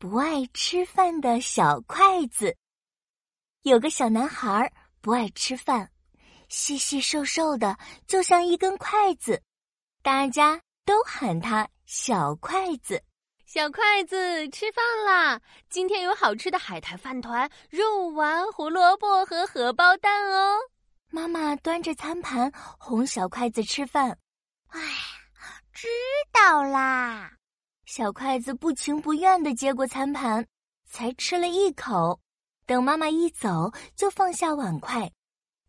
不爱吃饭的小筷子。有个小男孩不爱吃饭，细细瘦瘦的，就像一根筷子，大家都喊他小筷子。小筷子，吃饭啦！今天有好吃的海苔饭团、肉丸、胡萝卜和荷包蛋哦。妈妈端着餐盘哄小筷子吃饭。哎，知道啦。小筷子不情不愿的接过餐盘，才吃了一口。等妈妈一走，就放下碗筷，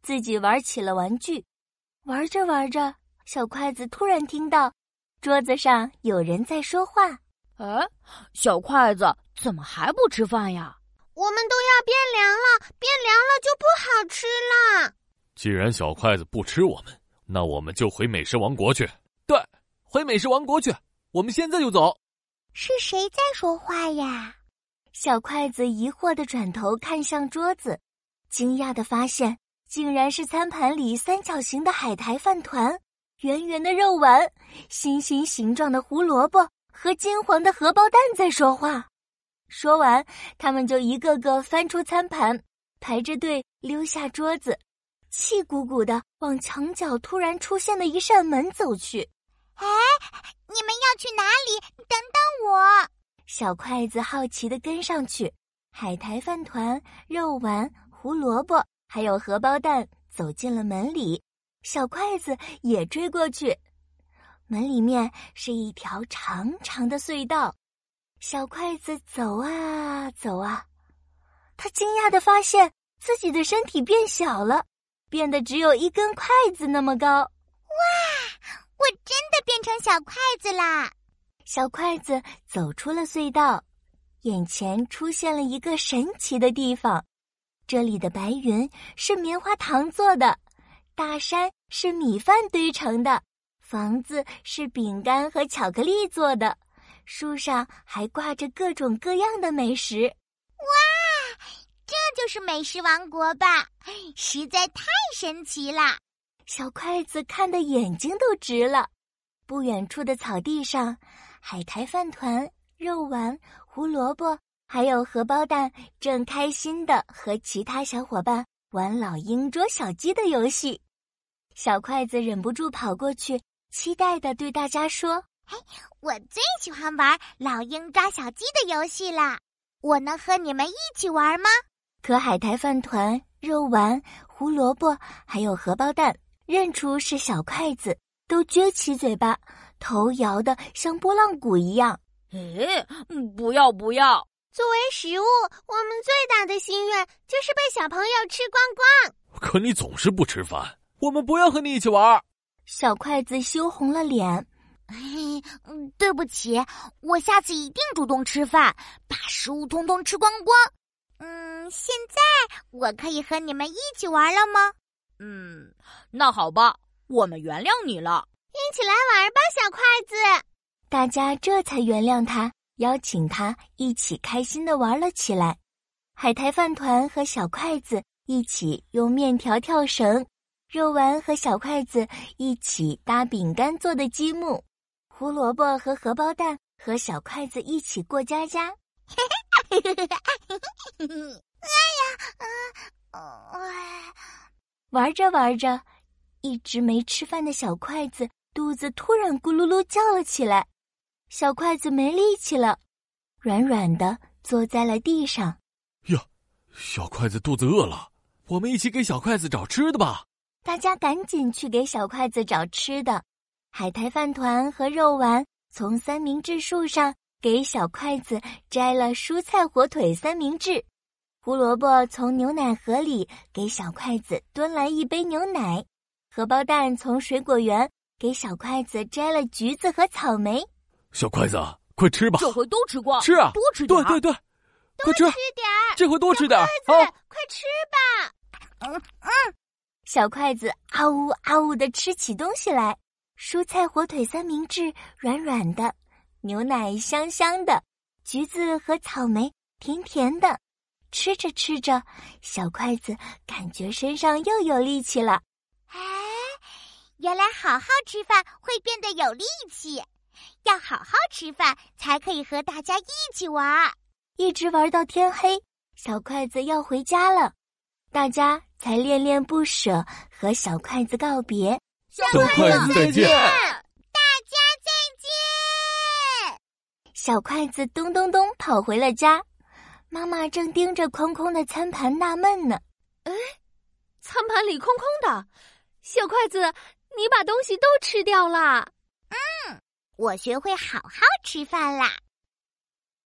自己玩起了玩具。玩着玩着，小筷子突然听到桌子上有人在说话：“哎，小筷子怎么还不吃饭呀？我们都要变凉了，变凉了就不好吃了。”既然小筷子不吃我们，那我们就回美食王国去。对，回美食王国去，我们现在就走。是谁在说话呀？小筷子疑惑的转头看向桌子，惊讶的发现，竟然是餐盘里三角形的海苔饭团、圆圆的肉丸、心心形状的胡萝卜和金黄的荷包蛋在说话。说完，他们就一个个翻出餐盘，排着队溜下桌子，气鼓鼓的往墙角突然出现的一扇门走去。哎，你们要去哪里？等等我！小筷子好奇的跟上去。海苔饭团、肉丸、胡萝卜还有荷包蛋走进了门里，小筷子也追过去。门里面是一条长长的隧道，小筷子走啊走啊，他惊讶的发现自己的身体变小了，变得只有一根筷子那么高。哇！我真成小筷子啦！小筷子走出了隧道，眼前出现了一个神奇的地方。这里的白云是棉花糖做的，大山是米饭堆成的，房子是饼干和巧克力做的，树上还挂着各种各样的美食。哇，这就是美食王国吧？实在太神奇了！小筷子看的眼睛都直了。不远处的草地上，海苔饭团、肉丸、胡萝卜还有荷包蛋正开心的和其他小伙伴玩老鹰捉小鸡的游戏。小筷子忍不住跑过去，期待的对大家说：“嘿，我最喜欢玩老鹰抓小鸡的游戏啦！我能和你们一起玩吗？”可海苔饭团、肉丸、胡萝卜还有荷包蛋。认出是小筷子，都撅起嘴巴，头摇得像拨浪鼓一样。哎，不要不要！作为食物，我们最大的心愿就是被小朋友吃光光。可你总是不吃饭，我们不要和你一起玩。小筷子羞红了脸。嘿，对不起，我下次一定主动吃饭，把食物通通吃光光。嗯，现在我可以和你们一起玩了吗？嗯，那好吧，我们原谅你了。一起来玩吧，小筷子。大家这才原谅他，邀请他一起开心的玩了起来。海苔饭团和小筷子一起用面条跳绳，肉丸和小筷子一起搭饼干做的积木，胡萝卜和荷包蛋和小筷子一起过家家。哎呀，啊，玩着玩着，一直没吃饭的小筷子肚子突然咕噜噜叫了起来。小筷子没力气了，软软的坐在了地上。呀，小筷子肚子饿了，我们一起给小筷子找吃的吧。大家赶紧去给小筷子找吃的。海苔饭团和肉丸从三明治树上给小筷子摘了蔬菜火腿三明治。胡萝卜从牛奶盒里给小筷子端来一杯牛奶，荷包蛋从水果园给小筷子摘了橘子和草莓。小筷子，快吃吧！这回都吃光，吃啊！多吃点，对对对，多吃点儿。这回多吃点，筷子，快吃吧！嗯嗯，小筷子啊呜啊呜的吃起东西来。蔬菜火腿三明治软软的，牛奶香香的，橘子和草莓甜甜的。吃着吃着，小筷子感觉身上又有力气了。哎，原来好好吃饭会变得有力气，要好好吃饭才可以和大家一起玩。一直玩到天黑。小筷子要回家了，大家才恋恋不舍和小筷子告别。小筷子再见，大家再见。小筷子咚咚咚跑回了家，妈妈正盯着空空的餐盘纳闷呢。哎，餐盘里空空的，小筷子，你把东西都吃掉了。嗯，我学会好好吃饭啦。